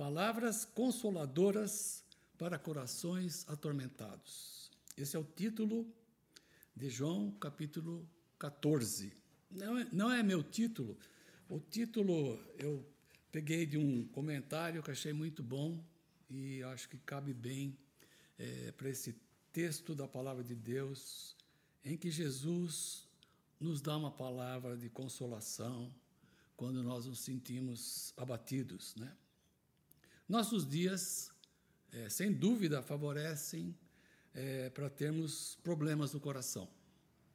Palavras consoladoras para corações atormentados. Esse é o título de João, capítulo 14. Não é, não é meu título, o título eu peguei de um comentário que achei muito bom e acho que cabe bem é, para esse texto da palavra de Deus, em que Jesus nos dá uma palavra de consolação quando nós nos sentimos abatidos, né? Nossos dias, é, sem dúvida, favorecem é, para termos problemas no coração.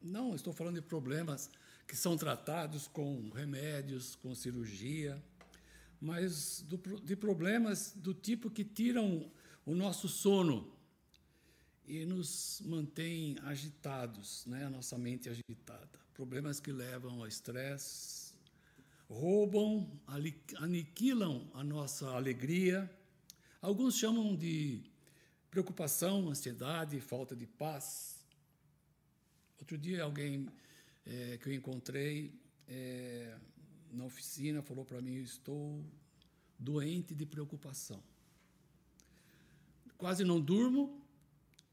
Não estou falando de problemas que são tratados com remédios, com cirurgia, mas do, de problemas do tipo que tiram o nosso sono e nos mantêm agitados, né? a nossa mente agitada. Problemas que levam ao estresse, roubam, aniquilam a nossa alegria. Alguns chamam de preocupação, ansiedade, falta de paz. Outro dia, alguém é, que eu encontrei é, na oficina falou para mim: Estou doente de preocupação. Quase não durmo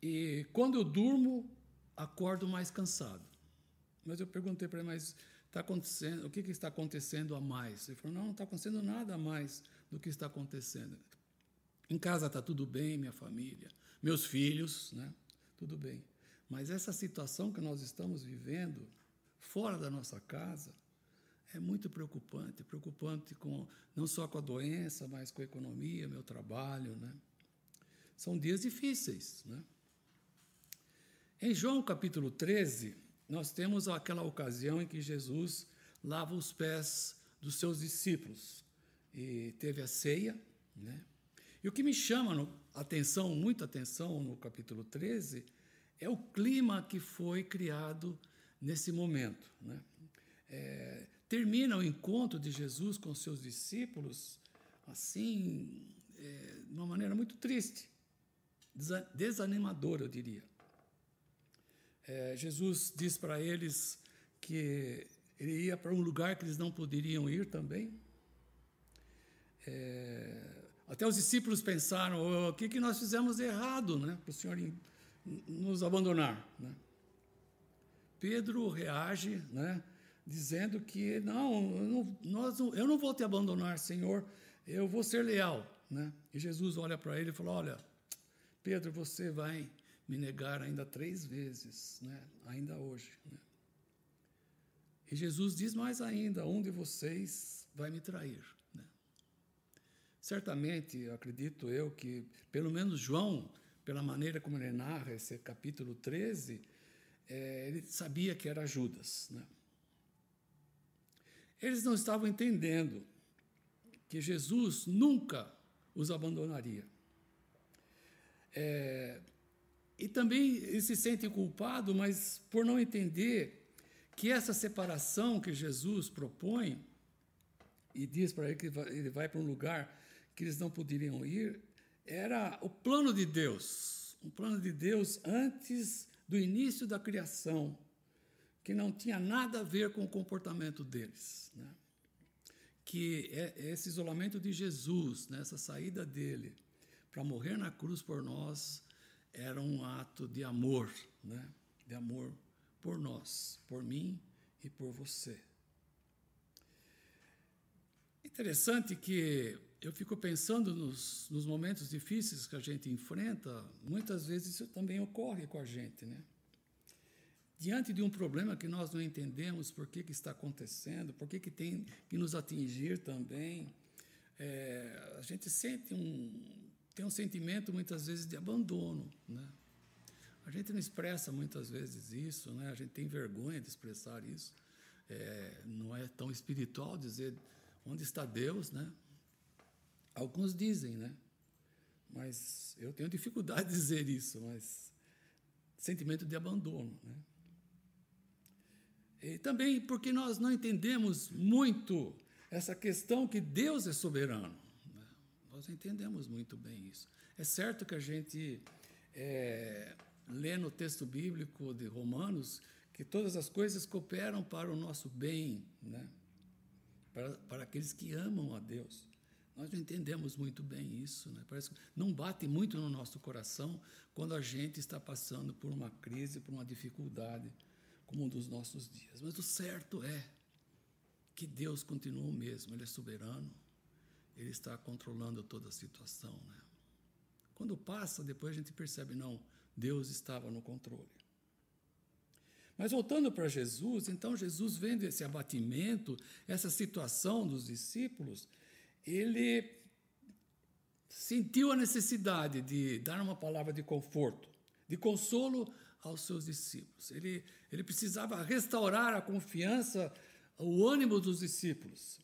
e quando eu durmo, acordo mais cansado. Mas eu perguntei para ele: Mas está acontecendo, o que, que está acontecendo a mais? Ele falou, não, não está acontecendo nada a mais do que está acontecendo. Em casa está tudo bem, minha família, meus filhos, né? tudo bem. Mas essa situação que nós estamos vivendo, fora da nossa casa, é muito preocupante. Preocupante com, não só com a doença, mas com a economia, meu trabalho. Né? São dias difíceis. Né? Em João capítulo 13, nós temos aquela ocasião em que Jesus lava os pés dos seus discípulos e teve a ceia, né? E o que me chama atenção, muita atenção no capítulo 13, é o clima que foi criado nesse momento. Né? É, termina o encontro de Jesus com seus discípulos assim, é, de uma maneira muito triste, desanimadora, eu diria. É, Jesus diz para eles que ele ia para um lugar que eles não poderiam ir também. É, até os discípulos pensaram: o que, que nós fizemos de errado né, para o Senhor nos abandonar? Né? Pedro reage né, dizendo que não, eu não, nós, eu não vou te abandonar, Senhor, eu vou ser leal. Né? E Jesus olha para ele e fala: Olha, Pedro, você vai me negar ainda três vezes, né? ainda hoje. Né? E Jesus diz mais ainda: um de vocês vai me trair. Né? Certamente, acredito eu que, pelo menos João, pela maneira como ele narra esse capítulo 13, é, ele sabia que era Judas. Né? Eles não estavam entendendo que Jesus nunca os abandonaria. É, e também eles se sentem culpados, mas por não entender que essa separação que Jesus propõe, e diz para ele que ele vai para um lugar que eles não poderiam ir, era o plano de Deus, um plano de Deus antes do início da criação, que não tinha nada a ver com o comportamento deles. Né? Que é, é esse isolamento de Jesus, né? essa saída dele para morrer na cruz por nós, era um ato de amor, né? de amor por nós, por mim e por você. Interessante que eu fico pensando nos, nos, momentos difíceis que a gente enfrenta, muitas vezes isso também ocorre com a gente, né? Diante de um problema que nós não entendemos por que, que está acontecendo, por que, que tem que nos atingir também, é, a gente sente um, tem um sentimento muitas vezes de abandono, né? A gente não expressa muitas vezes isso, né? A gente tem vergonha de expressar isso. É, não é tão espiritual dizer onde está Deus, né? Alguns dizem, né? Mas eu tenho dificuldade de dizer isso, mas sentimento de abandono, né? E também porque nós não entendemos muito essa questão que Deus é soberano. Nós entendemos muito bem isso. É certo que a gente é, lê no texto bíblico de Romanos que todas as coisas cooperam para o nosso bem, né? para, para aqueles que amam a Deus. Nós não entendemos muito bem isso, né? Parece que não bate muito no nosso coração quando a gente está passando por uma crise, por uma dificuldade, como um dos nossos dias. Mas o certo é que Deus continua o mesmo, Ele é soberano, Ele está controlando toda a situação, né? Quando passa, depois a gente percebe, não, Deus estava no controle. Mas voltando para Jesus, então Jesus vendo esse abatimento, essa situação dos discípulos, ele sentiu a necessidade de dar uma palavra de conforto, de consolo aos seus discípulos. Ele, ele precisava restaurar a confiança, o ânimo dos discípulos.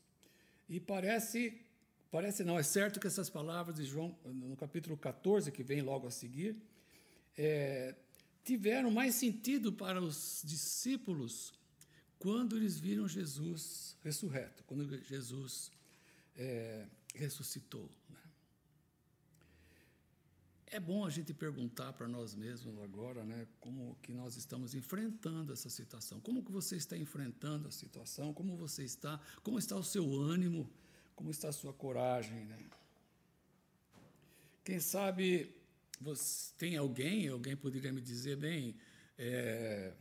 E parece, parece não, é certo que essas palavras de João, no capítulo 14, que vem logo a seguir, é, tiveram mais sentido para os discípulos quando eles viram Jesus ressurreto, quando Jesus é, ressuscitou. Né? É bom a gente perguntar para nós mesmos agora, né, como que nós estamos enfrentando essa situação, como que você está enfrentando a situação, como você está, como está o seu ânimo, como está a sua coragem, né? Quem sabe você tem alguém, alguém poderia me dizer, bem, é,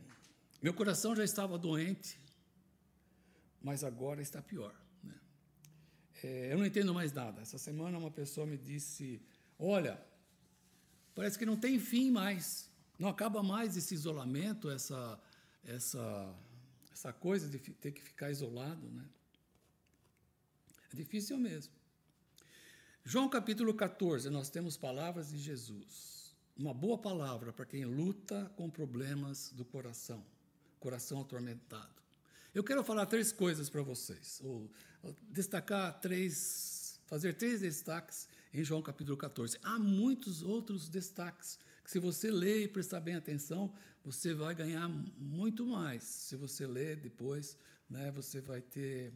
meu coração já estava doente, mas agora está pior. É, eu não entendo mais nada. Essa semana uma pessoa me disse: Olha, parece que não tem fim mais. Não acaba mais esse isolamento, essa, essa, essa coisa de ter que ficar isolado. Né? É difícil mesmo. João capítulo 14, nós temos palavras de Jesus. Uma boa palavra para quem luta com problemas do coração, coração atormentado. Eu quero falar três coisas para vocês, ou, destacar três, fazer três destaques em João capítulo 14. Há muitos outros destaques que, se você ler e prestar bem atenção, você vai ganhar muito mais. Se você ler depois, né, você vai ter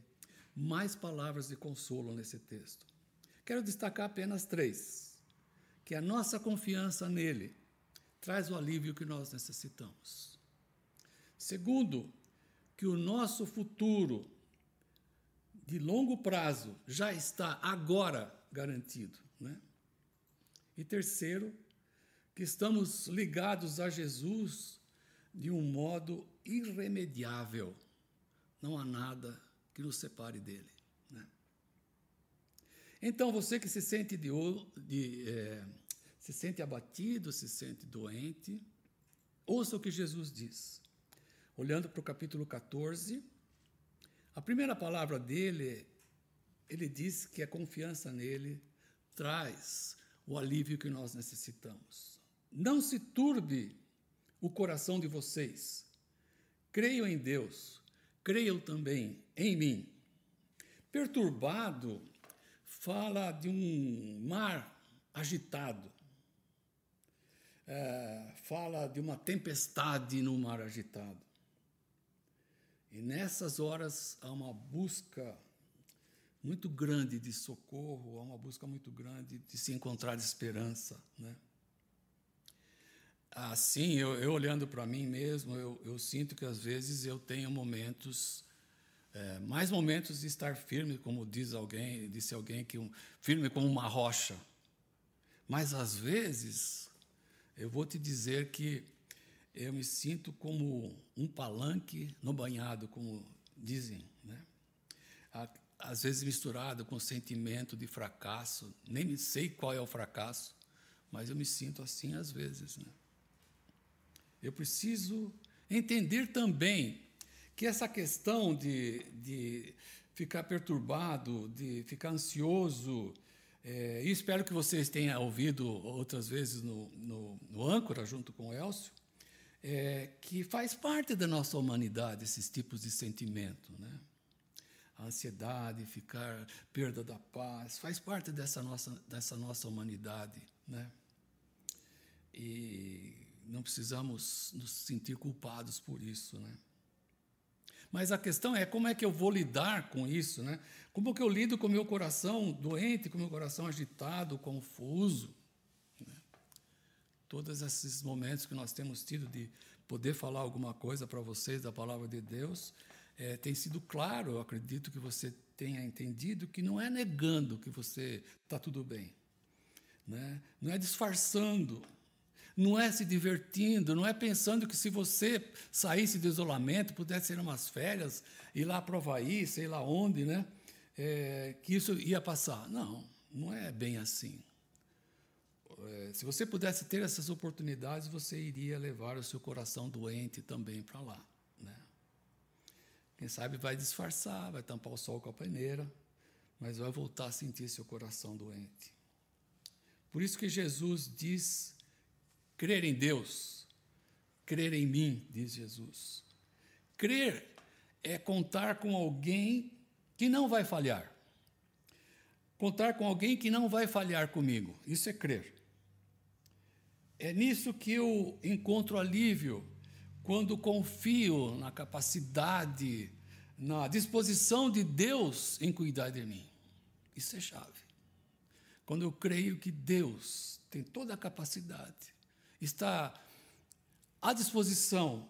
mais palavras de consolo nesse texto. Quero destacar apenas três: que a nossa confiança nele traz o alívio que nós necessitamos. Segundo, que o nosso futuro de longo prazo já está agora garantido. Né? E terceiro, que estamos ligados a Jesus de um modo irremediável. Não há nada que nos separe dele. Né? Então, você que se sente, de, de é, se sente abatido, se sente doente, ouça o que Jesus diz olhando para o capítulo 14, a primeira palavra dele, ele diz que a confiança nele traz o alívio que nós necessitamos. Não se turbe o coração de vocês. Creiam em Deus, creiam também em mim. Perturbado fala de um mar agitado. É, fala de uma tempestade no mar agitado. E nessas horas há uma busca muito grande de socorro, há uma busca muito grande de se encontrar esperança. Né? Assim, eu, eu olhando para mim mesmo, eu, eu, sinto que às vezes eu tenho momentos, é, mais momentos de estar firme, como diz alguém, disse alguém que um, firme como uma rocha. Mas às vezes eu vou te dizer que eu me sinto como um palanque no banhado, como dizem, né? Às vezes misturado com sentimento de fracasso, nem sei qual é o fracasso, mas eu me sinto assim às vezes, né? Eu preciso entender também que essa questão de, de ficar perturbado, de ficar ansioso, é, e espero que vocês tenham ouvido outras vezes no, no, no âncora, junto com o Elcio, é, que faz parte da nossa humanidade esses tipos de sentimento, né? A ansiedade, ficar, perda da paz, faz parte dessa nossa, dessa nossa humanidade, né? E não precisamos nos sentir culpados por isso, né? Mas a questão é como é que eu vou lidar com isso, né? Como que eu lido com o meu coração doente, com o meu coração agitado, confuso? todos esses momentos que nós temos tido de poder falar alguma coisa para vocês da palavra de Deus, é, tem sido claro. Eu acredito que você tenha entendido que não é negando que você está tudo bem, né? não é disfarçando, não é se divertindo, não é pensando que se você saísse do isolamento, pudesse ir umas férias, ir lá para o Havaí, sei lá onde, né? É, que isso ia passar. Não, não é bem assim. É, se você pudesse ter essas oportunidades, você iria levar o seu coração doente também para lá. Né? Quem sabe vai disfarçar, vai tampar o sol com a peneira, mas vai voltar a sentir seu coração doente. Por isso que Jesus diz: crer em Deus, crer em mim, diz Jesus. Crer é contar com alguém que não vai falhar. Contar com alguém que não vai falhar comigo. Isso é crer. É nisso que eu encontro alívio quando confio na capacidade, na disposição de Deus em cuidar de mim. Isso é chave. Quando eu creio que Deus tem toda a capacidade, está à disposição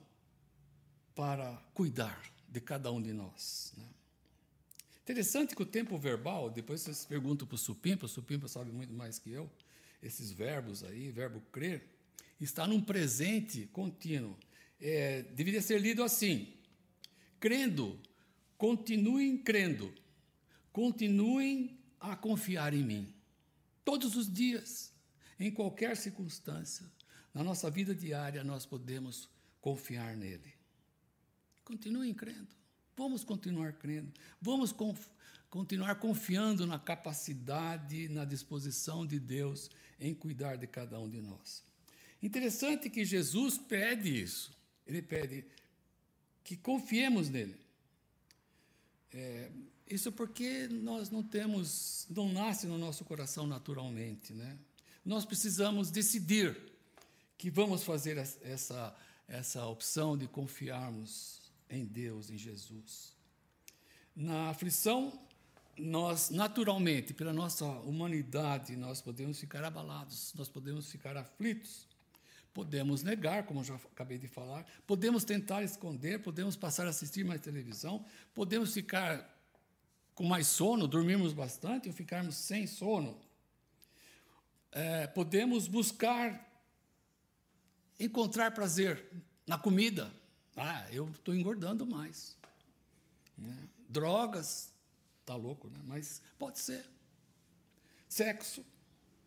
para cuidar de cada um de nós. Né? Interessante que o tempo verbal, depois vocês perguntam para o Supimpa, o Supimpa sabe muito mais que eu, esses verbos aí, verbo crer, está num presente contínuo. É, deveria ser lido assim: crendo, continuem crendo, continuem a confiar em mim. Todos os dias, em qualquer circunstância, na nossa vida diária, nós podemos confiar nele. Continuem crendo. Vamos continuar crendo. Vamos conf continuar confiando na capacidade, na disposição de Deus em cuidar de cada um de nós. Interessante que Jesus pede isso. Ele pede que confiemos nele. É, isso porque nós não temos, não nasce no nosso coração naturalmente, né? Nós precisamos decidir que vamos fazer essa essa opção de confiarmos em Deus, em Jesus. Na aflição, nós, naturalmente, pela nossa humanidade, nós podemos ficar abalados, nós podemos ficar aflitos, podemos negar, como já acabei de falar, podemos tentar esconder, podemos passar a assistir mais televisão, podemos ficar com mais sono, dormirmos bastante ou ficarmos sem sono. É, podemos buscar encontrar prazer na comida. Ah, eu estou engordando mais. Né? Drogas, Está louco, né? Mas pode ser. Sexo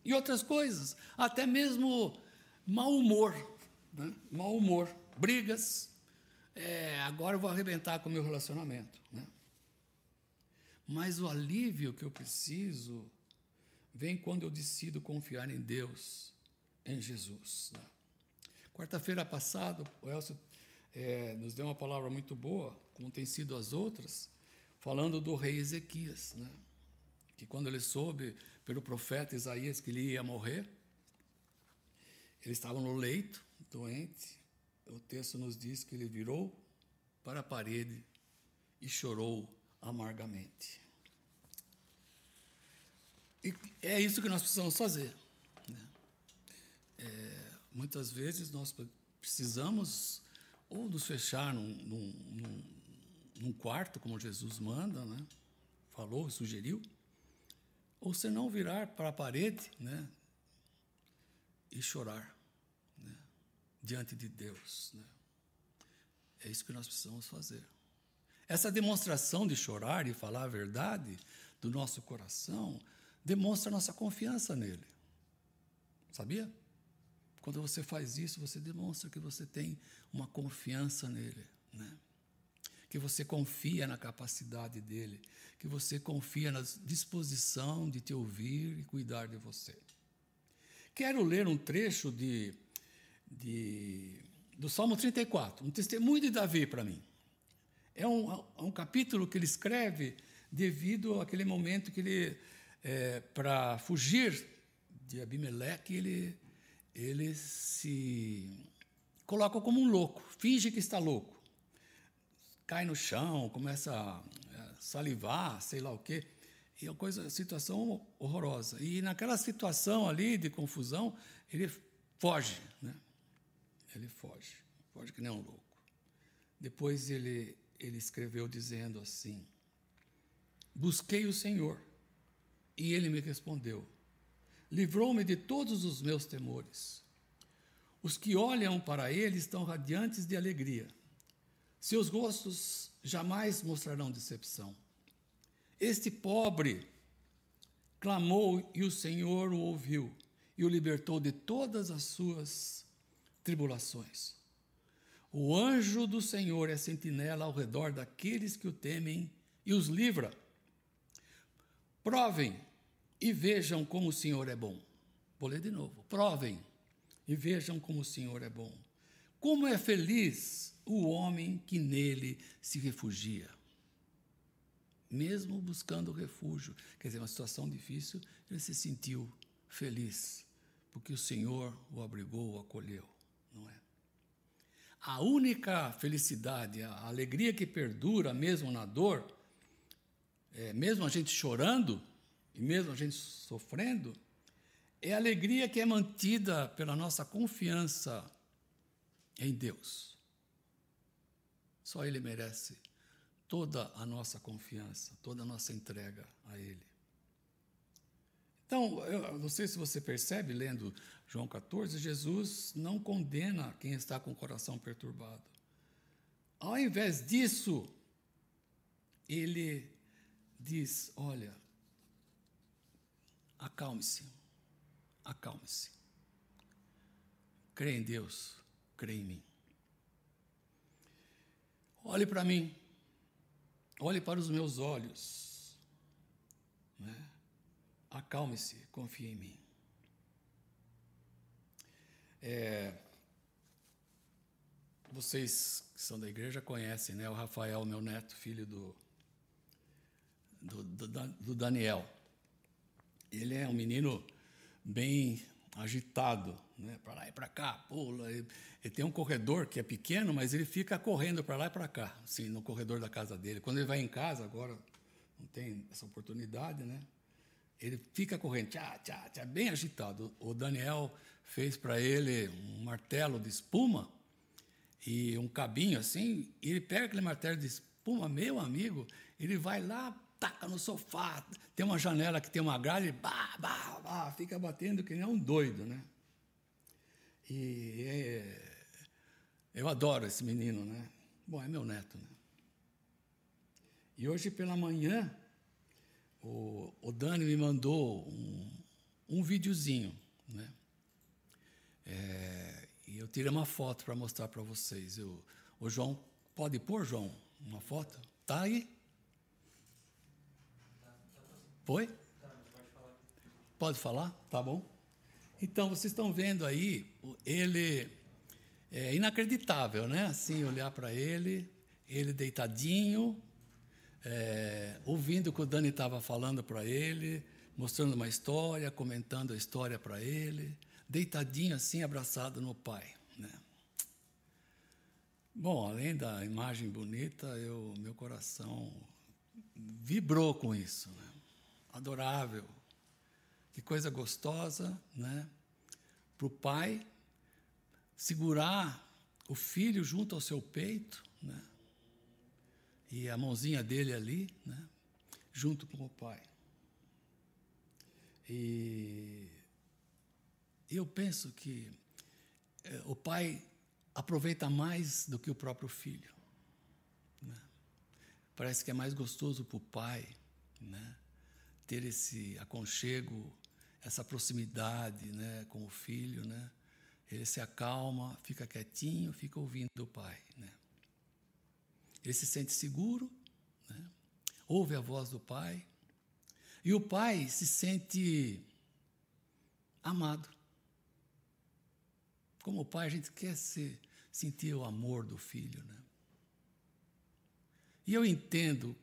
e outras coisas. Até mesmo mau humor. Né? Mau humor. Brigas. É, agora eu vou arrebentar com o meu relacionamento. Né? Mas o alívio que eu preciso vem quando eu decido confiar em Deus, em Jesus. Né? Quarta-feira passada, o Elcio é, nos deu uma palavra muito boa, como tem sido as outras, falando do rei Ezequias, né? que quando ele soube pelo profeta Isaías que ele ia morrer, ele estava no leito, doente. O texto nos diz que ele virou para a parede e chorou amargamente. E é isso que nós precisamos fazer. Né? É, muitas vezes nós precisamos ou nos fechar num, num, num quarto, como Jesus manda, né? falou, sugeriu, ou se não virar para a parede né? e chorar né? diante de Deus. Né? É isso que nós precisamos fazer. Essa demonstração de chorar e falar a verdade do nosso coração demonstra nossa confiança nele. Sabia? Quando você faz isso, você demonstra que você tem uma confiança nele. Né? que você confia na capacidade dele, que você confia na disposição de te ouvir e cuidar de você. Quero ler um trecho de, de do Salmo 34, um testemunho de Davi para mim. É um, é um capítulo que ele escreve devido àquele momento que ele, é, para fugir de Abimeleque, ele, ele se coloca como um louco, finge que está louco cai no chão, começa a salivar, sei lá o quê. E é uma coisa, situação horrorosa. E naquela situação ali de confusão, ele foge, né? Ele foge, foge que nem um louco. Depois ele ele escreveu dizendo assim: Busquei o Senhor e ele me respondeu. Livrou-me de todos os meus temores. Os que olham para ele estão radiantes de alegria. Seus rostos jamais mostrarão decepção. Este pobre clamou e o Senhor o ouviu e o libertou de todas as suas tribulações. O anjo do Senhor é sentinela ao redor daqueles que o temem e os livra. Provem e vejam como o Senhor é bom. Vou ler de novo. Provem e vejam como o Senhor é bom. Como é feliz o homem que nele se refugia. Mesmo buscando refúgio, quer dizer, uma situação difícil, ele se sentiu feliz, porque o Senhor o abrigou, o acolheu, não é? A única felicidade, a alegria que perdura mesmo na dor, é, mesmo a gente chorando e mesmo a gente sofrendo, é a alegria que é mantida pela nossa confiança em Deus. Só Ele merece toda a nossa confiança, toda a nossa entrega a Ele. Então, eu não sei se você percebe, lendo João 14, Jesus não condena quem está com o coração perturbado. Ao invés disso, ele diz: olha, acalme-se, acalme-se. Crê em Deus, crê em mim. Olhe para mim, olhe para os meus olhos. Né? Acalme-se, confie em mim. É, vocês que são da igreja conhecem, né? O Rafael, meu neto, filho do, do, do, do Daniel. Ele é um menino bem agitado, né? Para lá e para cá, pula. Ele, ele, tem um corredor que é pequeno, mas ele fica correndo para lá e para cá, assim, no corredor da casa dele. Quando ele vai em casa, agora não tem essa oportunidade, né? Ele fica correndo, tchá, tchá, tchá, bem agitado. O Daniel fez para ele um martelo de espuma e um cabinho assim, e ele pega aquele martelo de espuma, meu amigo, ele vai lá, taca no sofá, tem uma janela que tem uma grade, bah, bah, bah, fica batendo que nem um doido, né? E é, eu adoro esse menino, né? Bom, é meu neto, né? E hoje pela manhã, o, o Dani me mandou um, um videozinho, né? É, e eu tirei uma foto para mostrar para vocês. Eu, o João, pode pôr, João, uma foto? Tá aí? Foi? Pode falar? Tá bom. Então, vocês estão vendo aí, ele é inacreditável, né? Assim, olhar para ele, ele deitadinho, é, ouvindo o que o Dani estava falando para ele, mostrando uma história, comentando a história para ele, deitadinho assim, abraçado no pai. Né? Bom, além da imagem bonita, eu, meu coração vibrou com isso. Né? Adorável. Que coisa gostosa, né? Para o pai segurar o filho junto ao seu peito, né? e a mãozinha dele ali, né, junto com o pai. E eu penso que é, o pai aproveita mais do que o próprio filho. Né? Parece que é mais gostoso para o pai né, ter esse aconchego, essa proximidade né, com o filho. Né? Ele se acalma, fica quietinho, fica ouvindo o pai. Né? Ele se sente seguro, né? ouve a voz do pai, e o pai se sente amado. Como pai, a gente quer se, sentir o amor do filho. Né? E eu entendo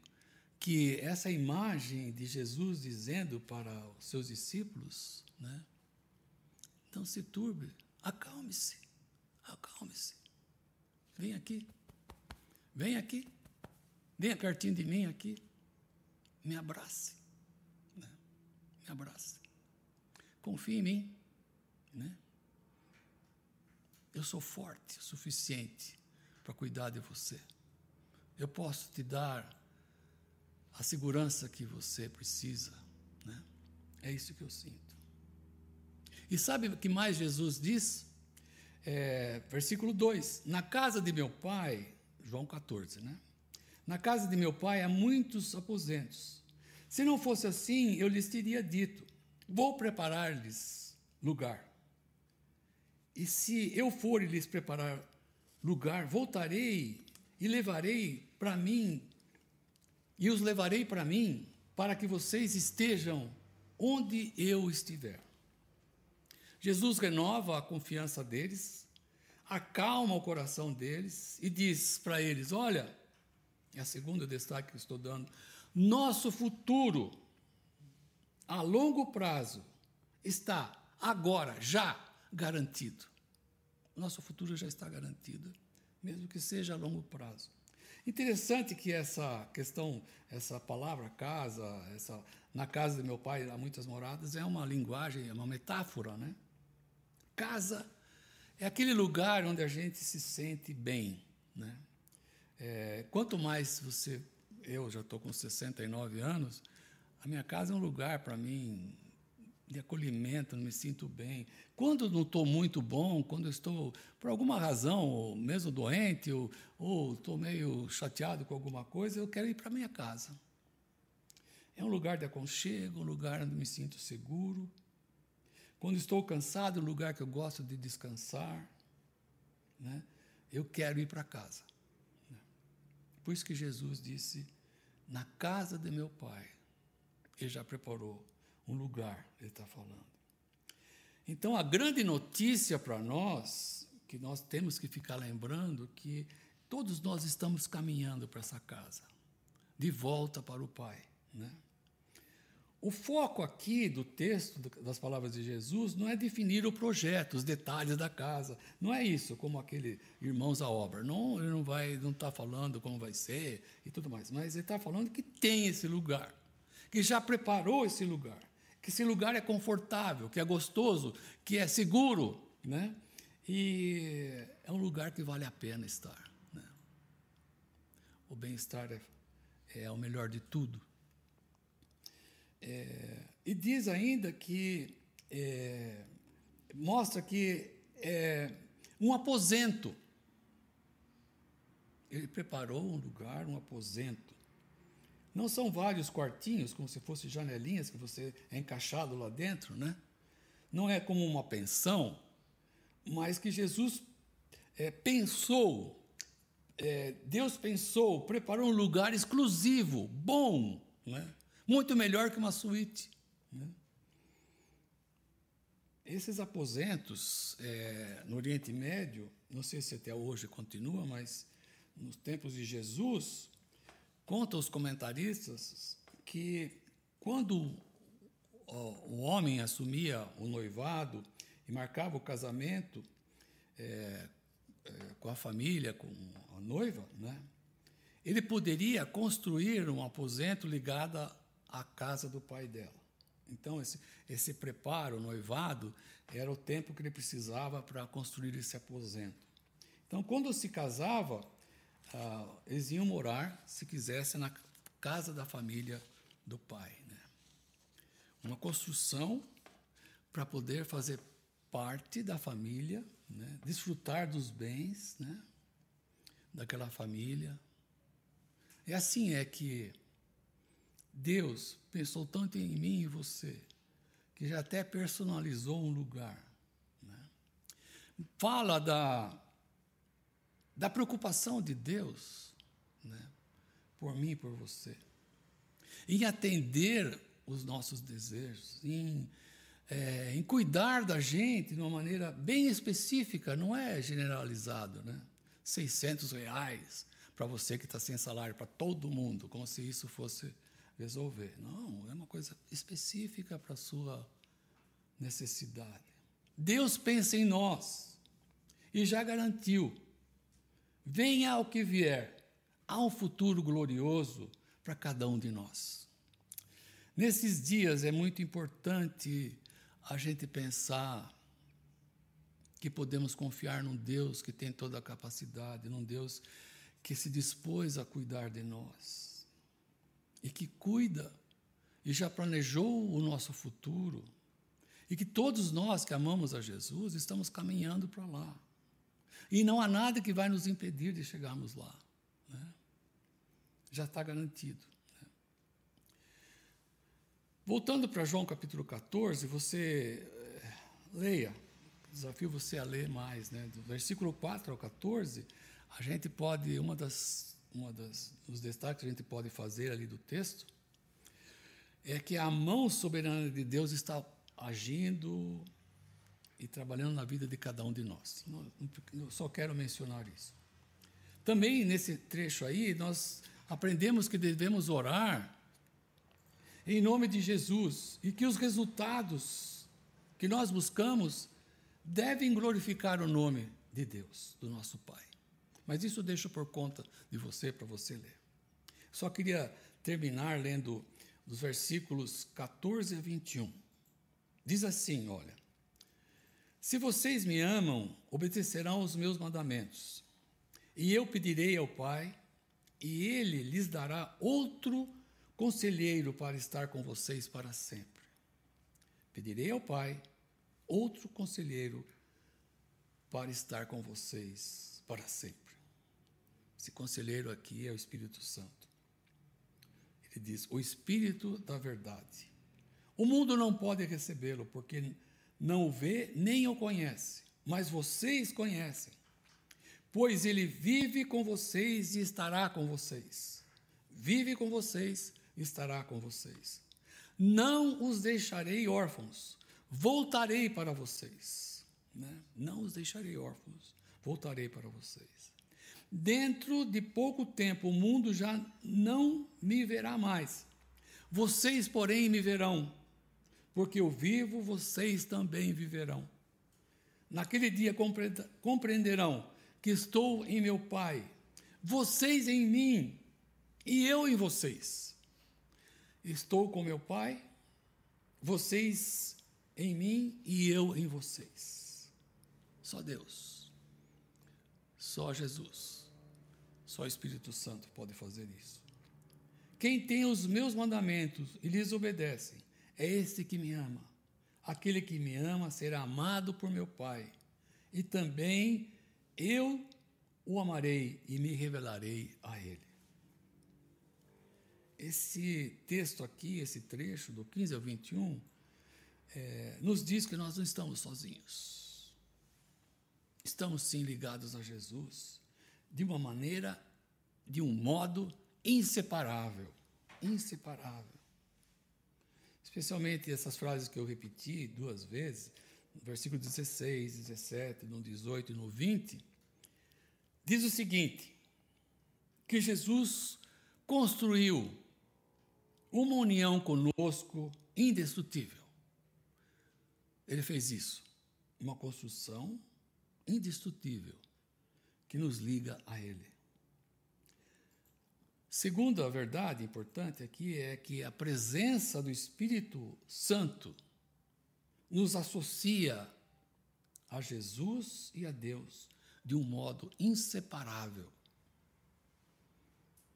que essa imagem de Jesus dizendo para os seus discípulos, né? Então se turbe, acalme-se, acalme-se. Vem aqui. Vem aqui, venha pertinho de mim aqui, me abrace, né? me abrace. Confie em mim, né? Eu sou forte o suficiente para cuidar de você. Eu posso te dar a segurança que você precisa. Né? É isso que eu sinto. E sabe o que mais Jesus diz? É, versículo 2: Na casa de meu pai, João 14, né? Na casa de meu pai há muitos aposentos. Se não fosse assim, eu lhes teria dito: Vou preparar-lhes lugar. E se eu for lhes preparar lugar, voltarei e levarei para mim, e os levarei para mim, para que vocês estejam onde eu estiver. Jesus renova a confiança deles, acalma o coração deles e diz para eles: Olha, é a segunda destaque que estou dando, nosso futuro a longo prazo está agora, já garantido. Nosso futuro já está garantido, mesmo que seja a longo prazo. Interessante que essa questão, essa palavra casa, essa, na casa de meu pai há muitas moradas, é uma linguagem, é uma metáfora, né? Casa é aquele lugar onde a gente se sente bem. Né? É, quanto mais você. Eu já estou com 69 anos, a minha casa é um lugar para mim de acolhimento, não me sinto bem. Quando não estou muito bom, quando estou, por alguma razão, mesmo doente, ou estou meio chateado com alguma coisa, eu quero ir para minha casa. É um lugar de aconchego, um lugar onde me sinto seguro. Quando estou cansado, um lugar que eu gosto de descansar, né? eu quero ir para casa. Né? Por isso que Jesus disse: na casa de meu Pai, Ele já preparou um lugar, Ele está falando. Então, a grande notícia para nós, que nós temos que ficar lembrando, que todos nós estamos caminhando para essa casa, de volta para o Pai. Né? O foco aqui do texto, das palavras de Jesus, não é definir o projeto, os detalhes da casa. Não é isso, como aquele irmãos à obra. Não, ele não vai, não está falando como vai ser e tudo mais. Mas ele está falando que tem esse lugar, que já preparou esse lugar, que esse lugar é confortável, que é gostoso, que é seguro, né? E é um lugar que vale a pena estar. Né? O bem-estar é, é o melhor de tudo. É, e diz ainda que é, mostra que é um aposento. Ele preparou um lugar, um aposento. Não são vários quartinhos, como se fossem janelinhas que você é encaixado lá dentro, né? Não é como uma pensão, mas que Jesus é, pensou, é, Deus pensou, preparou um lugar exclusivo, bom, né? Muito melhor que uma suíte. Né? Esses aposentos é, no Oriente Médio, não sei se até hoje continua, mas nos tempos de Jesus, conta os comentaristas que quando o homem assumia o noivado e marcava o casamento é, é, com a família, com a noiva, né, ele poderia construir um aposento ligado à casa do pai dela. Então, esse, esse preparo, noivado, era o tempo que ele precisava para construir esse aposento. Então, quando se casava, ah, eles iam morar, se quisesse, na casa da família do pai. Né? Uma construção para poder fazer parte da família, né? desfrutar dos bens né? daquela família. E assim é que Deus pensou tanto em mim e você, que já até personalizou um lugar. Né? Fala da, da preocupação de Deus né? por mim e por você, em atender os nossos desejos, em, é, em cuidar da gente de uma maneira bem específica, não é generalizado. Né? 600 reais para você que está sem salário, para todo mundo, como se isso fosse resolver. Não, é uma coisa específica para a sua necessidade. Deus pensa em nós e já garantiu. Venha ao que vier, há um futuro glorioso para cada um de nós. Nesses dias é muito importante a gente pensar que podemos confiar num Deus que tem toda a capacidade, num Deus que se dispôs a cuidar de nós e que cuida e já planejou o nosso futuro. E que todos nós que amamos a Jesus estamos caminhando para lá. E não há nada que vai nos impedir de chegarmos lá. Né? Já está garantido. Né? Voltando para João capítulo 14, você é, leia, desafio você a ler mais, né? do versículo 4 ao 14, a gente pode, uma das, uma das, dos destaques que a gente pode fazer ali do texto, é que a mão soberana de Deus está agindo e trabalhando na vida de cada um de nós. Eu só quero mencionar isso. Também nesse trecho aí, nós aprendemos que devemos orar em nome de Jesus e que os resultados que nós buscamos devem glorificar o nome de Deus, do nosso Pai. Mas isso deixo por conta de você, para você ler. Só queria terminar lendo dos versículos 14 a 21. Diz assim: olha. Se vocês me amam, obedecerão os meus mandamentos. E eu pedirei ao Pai, e ele lhes dará outro conselheiro para estar com vocês para sempre. Pedirei ao Pai outro conselheiro para estar com vocês para sempre. Esse conselheiro aqui é o Espírito Santo. Ele diz: O Espírito da Verdade. O mundo não pode recebê-lo, porque não o vê nem o conhece, mas vocês conhecem, pois ele vive com vocês e estará com vocês. Vive com vocês e estará com vocês. Não os deixarei órfãos, voltarei para vocês. Né? Não os deixarei órfãos, voltarei para vocês. Dentro de pouco tempo o mundo já não me verá mais. Vocês, porém, me verão porque eu vivo, vocês também viverão. Naquele dia compreenderão que estou em meu Pai, vocês em mim e eu em vocês. Estou com meu Pai, vocês em mim e eu em vocês. Só Deus, só Jesus, só o Espírito Santo pode fazer isso. Quem tem os meus mandamentos e lhes obedece, é esse que me ama. Aquele que me ama será amado por meu Pai. E também eu o amarei e me revelarei a ele. Esse texto aqui, esse trecho, do 15 ao 21, é, nos diz que nós não estamos sozinhos. Estamos sim ligados a Jesus de uma maneira, de um modo inseparável. Inseparável. Especialmente essas frases que eu repeti duas vezes, no versículo 16, 17, no 18 e no 20, diz o seguinte: que Jesus construiu uma união conosco indestrutível. Ele fez isso, uma construção indestrutível que nos liga a Ele. Segunda verdade importante aqui é que a presença do Espírito Santo nos associa a Jesus e a Deus de um modo inseparável.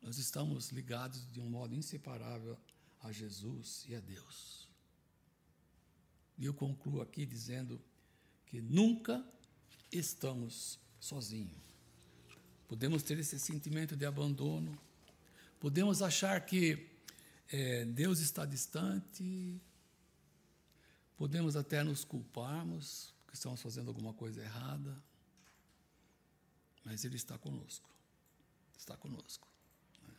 Nós estamos ligados de um modo inseparável a Jesus e a Deus. E eu concluo aqui dizendo que nunca estamos sozinhos. Podemos ter esse sentimento de abandono, Podemos achar que é, Deus está distante, podemos até nos culparmos que estamos fazendo alguma coisa errada, mas Ele está conosco. Está conosco. Né?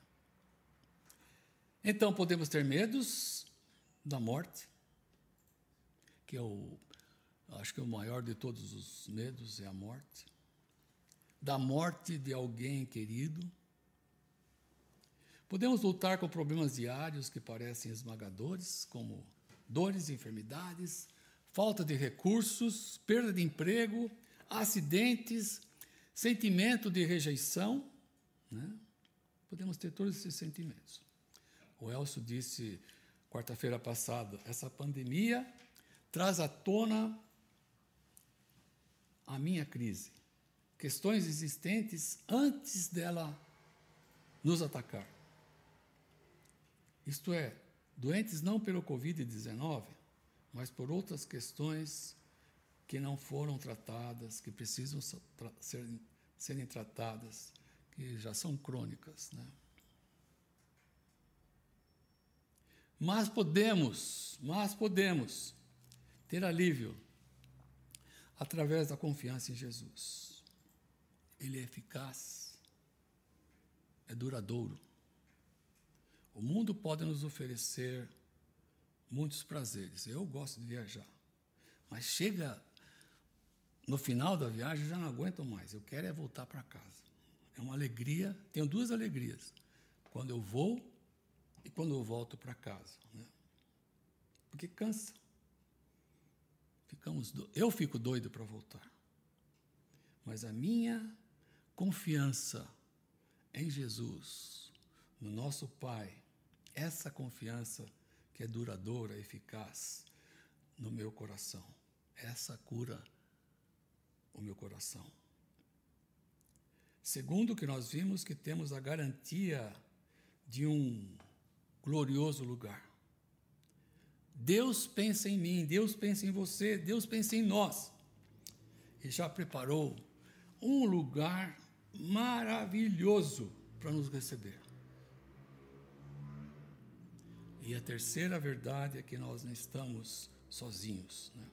Então podemos ter medos da morte, que é o, acho que o maior de todos os medos é a morte, da morte de alguém querido Podemos lutar com problemas diários que parecem esmagadores, como dores enfermidades, falta de recursos, perda de emprego, acidentes, sentimento de rejeição. Né? Podemos ter todos esses sentimentos. O Elcio disse quarta-feira passada: essa pandemia traz à tona a minha crise, questões existentes antes dela nos atacar. Isto é, doentes não pelo Covid-19, mas por outras questões que não foram tratadas, que precisam serem, serem tratadas, que já são crônicas. Né? Mas podemos, mas podemos ter alívio através da confiança em Jesus. Ele é eficaz, é duradouro. O mundo pode nos oferecer muitos prazeres. Eu gosto de viajar. Mas chega no final da viagem, eu já não aguento mais. Eu quero é voltar para casa. É uma alegria. Tenho duas alegrias. Quando eu vou e quando eu volto para casa. Né? Porque cansa. Ficamos do... Eu fico doido para voltar. Mas a minha confiança em Jesus, no nosso Pai, essa confiança que é duradoura, eficaz no meu coração, essa cura o meu coração. Segundo, que nós vimos que temos a garantia de um glorioso lugar. Deus pensa em mim, Deus pensa em você, Deus pensa em nós. E já preparou um lugar maravilhoso para nos receber. E a terceira verdade é que nós não estamos sozinhos. Né?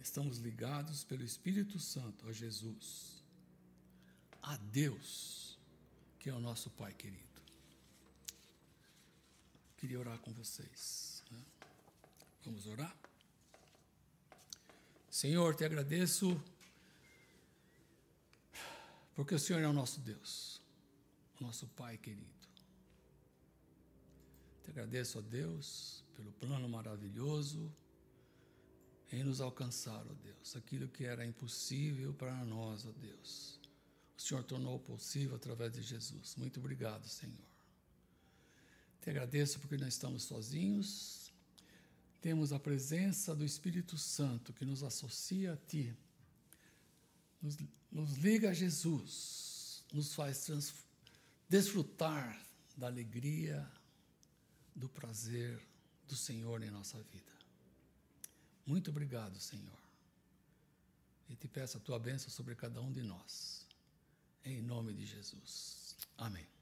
Estamos ligados pelo Espírito Santo a Jesus, a Deus, que é o nosso Pai querido. Queria orar com vocês. Né? Vamos orar? Senhor, te agradeço, porque o Senhor é o nosso Deus, o nosso Pai querido. Te agradeço a Deus pelo plano maravilhoso em nos alcançar, ó Deus, aquilo que era impossível para nós, ó Deus. O Senhor tornou possível através de Jesus. Muito obrigado, Senhor. Te agradeço porque não estamos sozinhos. Temos a presença do Espírito Santo que nos associa a Ti, nos, nos liga a Jesus, nos faz desfrutar da alegria, do prazer do Senhor em nossa vida. Muito obrigado, Senhor. E te peço a tua bênção sobre cada um de nós. Em nome de Jesus. Amém.